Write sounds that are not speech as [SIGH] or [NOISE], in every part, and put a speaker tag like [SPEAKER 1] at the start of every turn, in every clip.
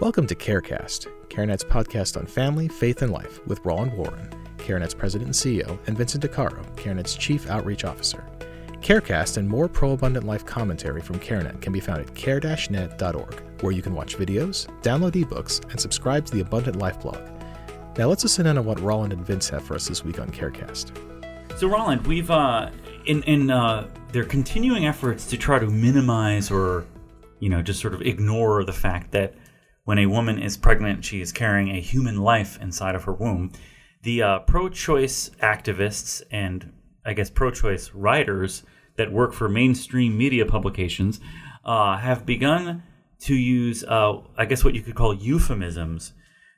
[SPEAKER 1] Welcome to CareCast, CareNet's podcast on family, faith, and life with Roland Warren, CareNet's president and CEO, and Vincent DiCaro, CareNet's chief outreach officer. CareCast and more pro abundant life commentary from CareNet can be found at care-net.org, where you can watch videos, download ebooks, and subscribe to the Abundant Life blog. Now let's listen in on what Roland and Vince have for us this week on CareCast.
[SPEAKER 2] So, Roland, we've uh, in in uh, their continuing efforts to try to minimize or, you know, just sort of ignore the fact that when a woman is pregnant, she is carrying a human life inside of her womb. The uh, pro-choice activists and I guess pro-choice writers that work for mainstream media publications uh, have begun to use, uh, I guess, what you could call euphemisms.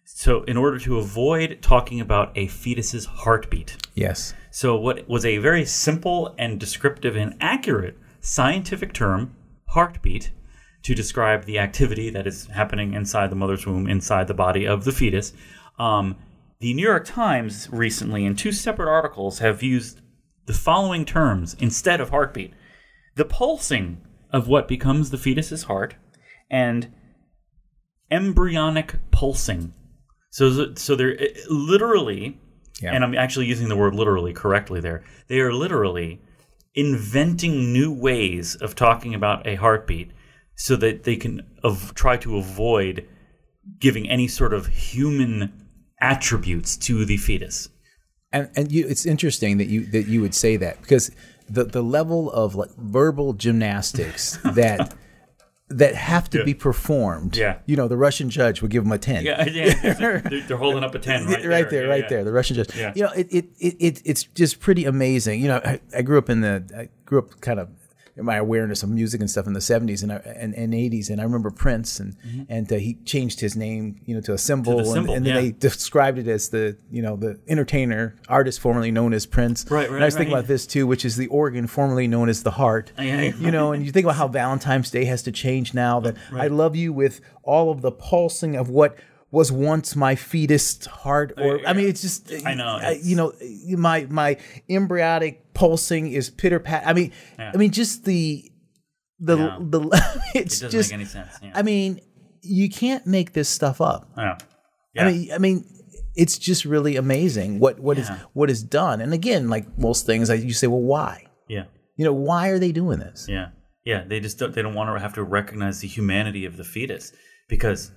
[SPEAKER 2] So, in order to avoid talking about a fetus's heartbeat.
[SPEAKER 1] Yes.
[SPEAKER 2] So, what was a very simple and descriptive and accurate scientific term, heartbeat, to describe the activity that is happening inside the mother's womb, inside the body of the fetus. Um, the New York Times recently, in two separate articles, have used the following terms instead of heartbeat the pulsing of what becomes the fetus's heart, and embryonic pulsing. So, so they're literally,
[SPEAKER 1] Yeah.
[SPEAKER 2] and I'm actually using the word literally correctly there, they are literally inventing new ways of talking about a heartbeat so that they can av- try to avoid giving any sort of human attributes to the fetus.
[SPEAKER 3] and and you, it's interesting that you that you would say that because the the level of like verbal gymnastics [LAUGHS] that that have to
[SPEAKER 2] Yeah.
[SPEAKER 3] be performed.
[SPEAKER 2] Yeah.
[SPEAKER 3] you know, the Russian judge would give them a ten.
[SPEAKER 2] Yeah, yeah [LAUGHS] they're, they're holding up a 10 right, [LAUGHS]
[SPEAKER 3] right there, right
[SPEAKER 2] yeah.
[SPEAKER 3] there, the Russian judge.
[SPEAKER 2] Yeah.
[SPEAKER 3] You know, it, it, it, it it's just pretty amazing. You know, I, I grew up in the I grew up kind of my awareness of music and stuff in the seventies and, I- and and eighties, and I remember Prince and and uh, he changed his name, you know, to a symbol, and-
[SPEAKER 2] Mm-hmm. symbol,
[SPEAKER 3] and, then
[SPEAKER 2] yeah.
[SPEAKER 3] they described it as the you know the entertainer artist formerly known as Prince.
[SPEAKER 2] Right, right
[SPEAKER 3] And I was
[SPEAKER 2] right,
[SPEAKER 3] thinking
[SPEAKER 2] right.
[SPEAKER 3] about this too, which is the organ formerly known as the heart. [LAUGHS] You know, and you think about how Valentine's Day has to change now. That I love you with all of the pulsing of what was once my fetus heart, or I mean, it's just
[SPEAKER 2] I know, uh, it's-
[SPEAKER 3] you know, my my embryonic pulsing is pitter pat. I mean, I mean, just the the
[SPEAKER 2] Yeah.
[SPEAKER 3] the [LAUGHS] it's
[SPEAKER 2] It doesn't
[SPEAKER 3] just.
[SPEAKER 2] make any sense. Yeah.
[SPEAKER 3] I mean, you can't make this stuff up.
[SPEAKER 2] I. Yeah.
[SPEAKER 3] I mean, I mean, it's just really amazing what what is
[SPEAKER 2] Yeah.
[SPEAKER 3] what is done. And again, like most things, I, you say, well, why?
[SPEAKER 2] yeah.
[SPEAKER 3] You know, why are they doing this?
[SPEAKER 2] Yeah, yeah. They just don't, they don't want to have to recognize the humanity of the fetus because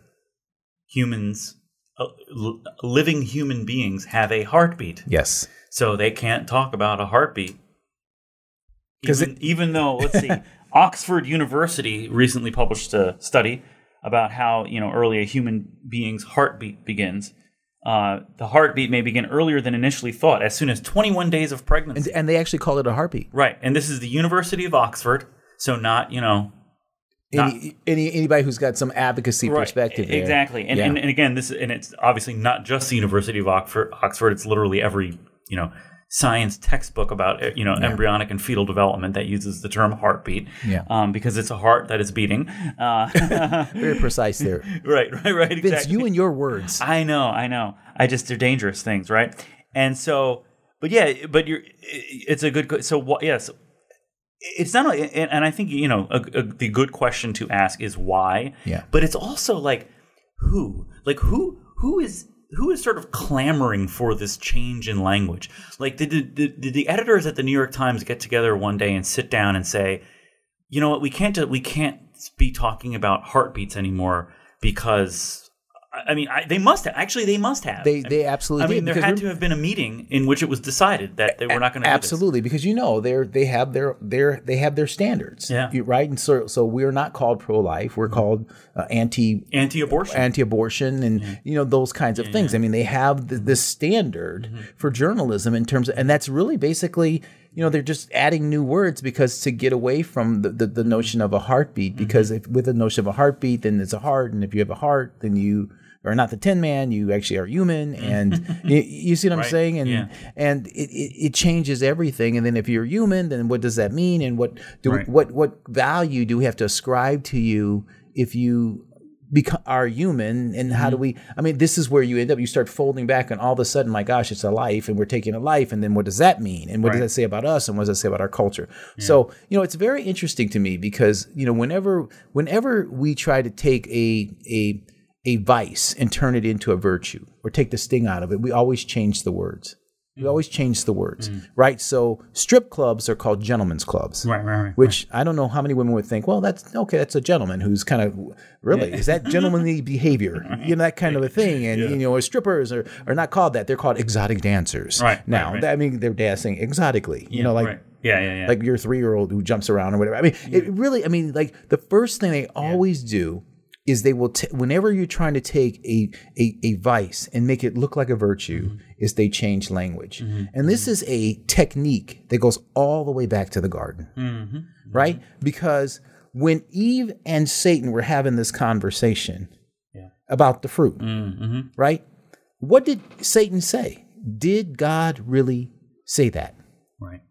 [SPEAKER 2] humans, uh, l- living human beings, have a heartbeat.
[SPEAKER 3] Yes.
[SPEAKER 2] So they can't talk about a heartbeat.
[SPEAKER 3] 'Cause
[SPEAKER 2] Even, even though, let's see, [LAUGHS] Oxford University recently published a study about how you know early a human being's heartbeat begins. Uh, the heartbeat may begin earlier than initially thought, as soon as 21 days of pregnancy.
[SPEAKER 3] And, and they actually call it a heartbeat.
[SPEAKER 2] right, and this is the University of Oxford, so not you know
[SPEAKER 3] Any, any anybody who's got some advocacy perspective, there.
[SPEAKER 2] Exactly, and,
[SPEAKER 3] Yeah.
[SPEAKER 2] and and again, this and it's obviously not just the University of Oxford. Oxford, it's literally every you know science textbook about uh, you know embryonic and fetal development that uses the term heartbeat.
[SPEAKER 3] Yeah.
[SPEAKER 2] um, because it's a heart that is beating. Uh, [LAUGHS]
[SPEAKER 3] very precise there. [LAUGHS]
[SPEAKER 2] right, right, right. Exactly.
[SPEAKER 3] Vince, you and your words.
[SPEAKER 2] I know, I know. I just they're dangerous things, right? And so, but yeah, but you're. It's a good. So what? Yes, it's not. only- And, I think you know a, a, the good question to ask is why.
[SPEAKER 3] Yeah.
[SPEAKER 2] But it's also like who, like who, who is. Who is sort of clamoring for this change in language? Like, did, did, did did the editors at the New York Times get together one day and sit down and say, you know what we can't we can't be talking about heartbeats anymore because I- mean I, they must have actually they must have
[SPEAKER 3] They they absolutely
[SPEAKER 2] I mean there had to have been a meeting in which it was decided that they were not going to
[SPEAKER 3] absolutely because you know they're they have their their they have their standards
[SPEAKER 2] Yeah.
[SPEAKER 3] Right and so so we're not called pro life we're called uh, anti
[SPEAKER 2] anti-abortion
[SPEAKER 3] anti-abortion and you know those kinds of things. I mean, they have th- this standard
[SPEAKER 2] Mm-hmm.
[SPEAKER 3] for journalism in terms of, and that's really basically, you know, they're just adding new words because to get away from the, the, the notion of a heartbeat.
[SPEAKER 2] Mm-hmm.
[SPEAKER 3] Because if with the notion of a heartbeat, then it's a heart, and if you have a heart, then you are not the Tin Man. You actually are human, and [LAUGHS] you, you see what I'm
[SPEAKER 2] Right.
[SPEAKER 3] saying? And
[SPEAKER 2] Yeah.
[SPEAKER 3] and it, it, it changes everything. And then if you're human, then what does that mean? And what do
[SPEAKER 2] Right.
[SPEAKER 3] what what value do we have to ascribe to you if you become are human and how
[SPEAKER 2] Mm-hmm.
[SPEAKER 3] do we i mean this is where you end up you start folding back and all of a sudden my gosh it's a life and we're taking a life and then what does that mean and what does that say about us and what does that say about our culture so you know it's very interesting to me because you know whenever whenever we try to take a a a vice and turn it into a virtue or take the sting out of it, we always change the words. We
[SPEAKER 2] Mm.
[SPEAKER 3] always change the words, right? So strip clubs are called gentlemen's clubs.
[SPEAKER 2] Right, right, right.
[SPEAKER 3] Which I don't know how many women would think, well, that's okay, that's a gentleman who's kind of really is that gentlemanly [LAUGHS] behavior, you know, that kind of a thing. And you know, strippers are, are not called that; they're called exotic dancers.
[SPEAKER 2] Right,
[SPEAKER 3] now. I mean, they're dancing exotically. you know, like
[SPEAKER 2] right. yeah, yeah, yeah.
[SPEAKER 3] like your three year old who jumps around or whatever. I mean, it really, I mean, like the first thing they always do is they will, t- whenever you're trying to take a, a, a vice and make it look like a virtue,
[SPEAKER 2] Mm-hmm.
[SPEAKER 3] is they change language. And this is a technique that goes all the way back to the garden,
[SPEAKER 2] Mm-hmm.
[SPEAKER 3] right? Because when Eve and Satan were having this conversation
[SPEAKER 2] Yeah.
[SPEAKER 3] about the fruit,
[SPEAKER 2] mm-hmm.
[SPEAKER 3] right? What did Satan say? Did God really say that?
[SPEAKER 2] right,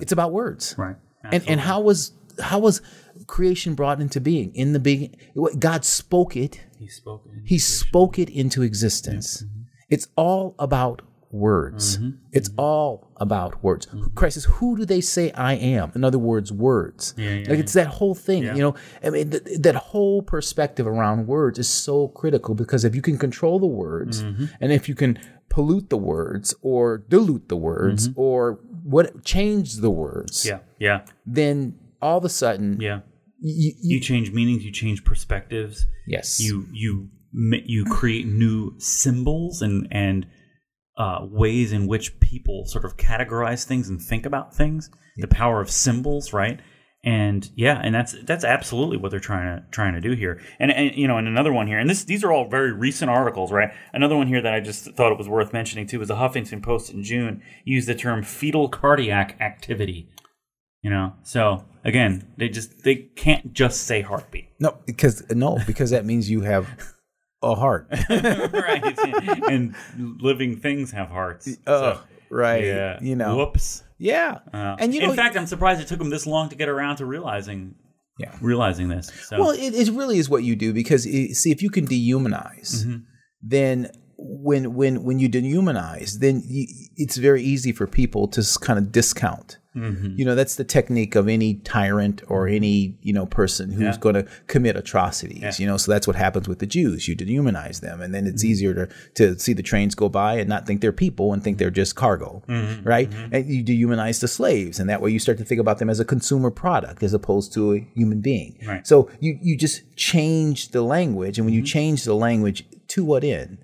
[SPEAKER 3] It's about words
[SPEAKER 2] right.
[SPEAKER 3] and and how was how was creation brought into being? In the beginning god spoke it.
[SPEAKER 2] He spoke. it.
[SPEAKER 3] he spoke it into existence. It's all about words.
[SPEAKER 2] Mm-hmm.
[SPEAKER 3] it's all about words. Christ says who do they say i am? In other words words.
[SPEAKER 2] Yeah, yeah,
[SPEAKER 3] like it's that whole thing
[SPEAKER 2] Yeah.
[SPEAKER 3] you know? I mean th- that whole perspective around words is so critical because if you can control the words
[SPEAKER 2] Mm-hmm.
[SPEAKER 3] and if you can pollute the words or dilute the words or what change the words
[SPEAKER 2] Mm-hmm. Yeah, yeah,
[SPEAKER 3] then all of a sudden,
[SPEAKER 2] yeah.
[SPEAKER 3] you, you,
[SPEAKER 2] You change meanings. You change perspectives.
[SPEAKER 3] yes,
[SPEAKER 2] You you you create new symbols and and uh, ways in which people sort of categorize things and think about things. The power of symbols, right? And yeah, and that's that's absolutely what they're trying to trying to do here. And, and you know, and another one here, and this these are all very recent articles, right? Another one here that I just thought it was worth mentioning too was the Huffington Post in June used the term fetal cardiac activity. You know, so again, they just they can't just say heartbeat.
[SPEAKER 3] no, because no, because that means you have a heart. [LAUGHS]
[SPEAKER 2] right. and living things have hearts.
[SPEAKER 3] Oh, right.
[SPEAKER 2] yeah.
[SPEAKER 3] You know.
[SPEAKER 2] Whoops.
[SPEAKER 3] Yeah.
[SPEAKER 2] Uh,
[SPEAKER 3] and you know,
[SPEAKER 2] in fact, I'm surprised it took them this long to get around to realizing,
[SPEAKER 3] Yeah.
[SPEAKER 2] realizing this. So,
[SPEAKER 3] well, it, it really is what you do because it, see, if you can dehumanize,
[SPEAKER 2] Mm-hmm.
[SPEAKER 3] then when when when you dehumanize, then you, it's very easy for people to kind of discount.
[SPEAKER 2] Mm-hmm.
[SPEAKER 3] You know, that's the technique of any tyrant or any you know person who's
[SPEAKER 2] Yeah.
[SPEAKER 3] going to commit atrocities.
[SPEAKER 2] Yeah.
[SPEAKER 3] You know, so that's what happens with the Jews. You dehumanize them, and then it's
[SPEAKER 2] Mm-hmm.
[SPEAKER 3] easier to to see the trains go by and not think they're people and think they're just cargo,
[SPEAKER 2] Mm-hmm.
[SPEAKER 3] right? And you dehumanize the slaves, and that way you start to think about them as a consumer product as opposed to a human being.
[SPEAKER 2] Right.
[SPEAKER 3] So you you just change the language, and when
[SPEAKER 2] Mm-hmm.
[SPEAKER 3] you change the language, to what end?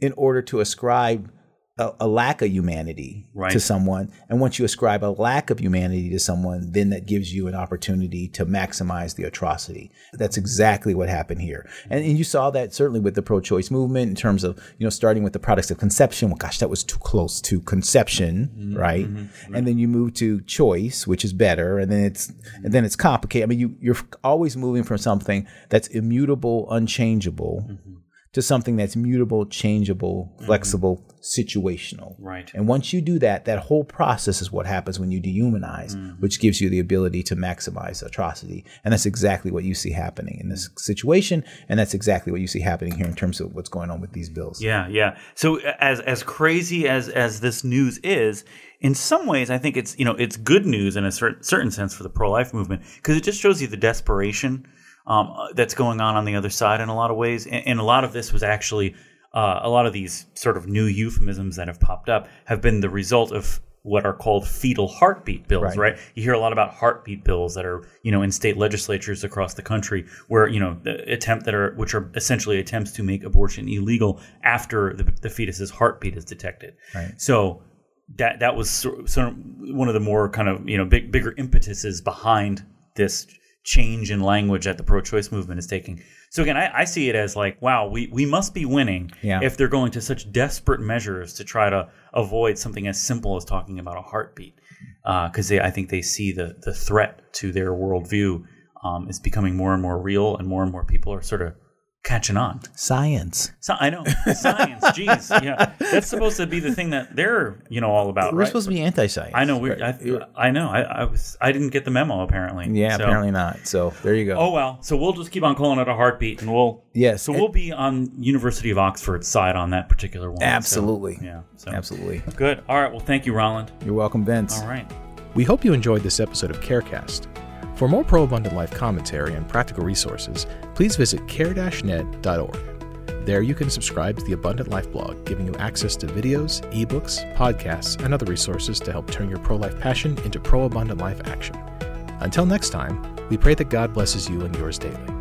[SPEAKER 3] In order to ascribe a, a lack of humanity
[SPEAKER 2] Right.
[SPEAKER 3] to someone, and once you ascribe a lack of humanity to someone, then that gives you an opportunity to maximize the atrocity. That's exactly what happened here, and, and you saw that certainly with the pro-choice movement in terms of you know starting with the products of conception. Well, gosh, that was too close to conception,
[SPEAKER 2] Mm-hmm.
[SPEAKER 3] right? And then you move to choice, which is better, and then it's and then it's complicated. I mean, you you're always moving from something that's immutable, unchangeable
[SPEAKER 2] Mm-hmm.
[SPEAKER 3] To something that's mutable, changeable, flexible, situational.
[SPEAKER 2] Right.
[SPEAKER 3] And once you do that, that whole process is what happens when you dehumanize,
[SPEAKER 2] Mm-hmm.
[SPEAKER 3] which gives you the ability to maximize atrocity. And that's exactly what you see happening in this situation. And that's exactly what you see happening here in terms of what's going on with these bills.
[SPEAKER 2] yeah, yeah. So as as crazy as as this news is, in some ways, I think it's you know it's good news in a certain certain sense for the pro life movement because it just shows you the desperation um, uh, that's going on on the other side in a lot of ways, and, and a lot of this was actually uh, a lot of these sort of new euphemisms that have popped up have been the result of what are called fetal heartbeat bills,
[SPEAKER 3] Right.
[SPEAKER 2] right? You hear a lot about heartbeat bills that are, you know, in state legislatures across the country where, you know, the attempt that are which are essentially attempts to make abortion illegal after the, the fetus's heartbeat is detected.
[SPEAKER 3] Right.
[SPEAKER 2] So that that was sort sort of one of the more kind of, you know, big bigger impetuses behind this change in language that the pro-choice movement is taking. So again, I, I see it as like, wow, we, we must be winning
[SPEAKER 3] Yeah.
[SPEAKER 2] if they're going to such desperate measures to try to avoid something as simple as talking about a heartbeat, because they I think they see the the threat to their worldview um, is becoming more and more real, and more and more people are sort of catching on.
[SPEAKER 3] Science.
[SPEAKER 2] So I know science, [LAUGHS] jeez, yeah, that's supposed to be the thing that they're you know all about,
[SPEAKER 3] We're
[SPEAKER 2] right?
[SPEAKER 3] supposed to be anti-science.
[SPEAKER 2] I know we're, I, I know I, I was I didn't get the memo apparently.
[SPEAKER 3] Yeah,
[SPEAKER 2] So-
[SPEAKER 3] apparently not. So there you go.
[SPEAKER 2] Oh well, so we'll just keep on calling it a heartbeat, and we'll
[SPEAKER 3] Yes,
[SPEAKER 2] So
[SPEAKER 3] and-
[SPEAKER 2] we'll be on University of Oxford's side on that particular one. so,
[SPEAKER 3] Absolutely.
[SPEAKER 2] yeah. So
[SPEAKER 3] Absolutely.
[SPEAKER 2] good. All right. Well, thank you, Roland.
[SPEAKER 3] You're welcome, Vince.
[SPEAKER 2] All right.
[SPEAKER 1] We hope you enjoyed this episode of CareCast. For more pro abundant life commentary and practical resources, please visit care-net.org. There you can subscribe to the Abundant Life blog, giving you access to videos, ebooks, podcasts, and other resources to help turn your pro life passion into pro abundant life action. Until next time, we pray that God blesses you and yours daily.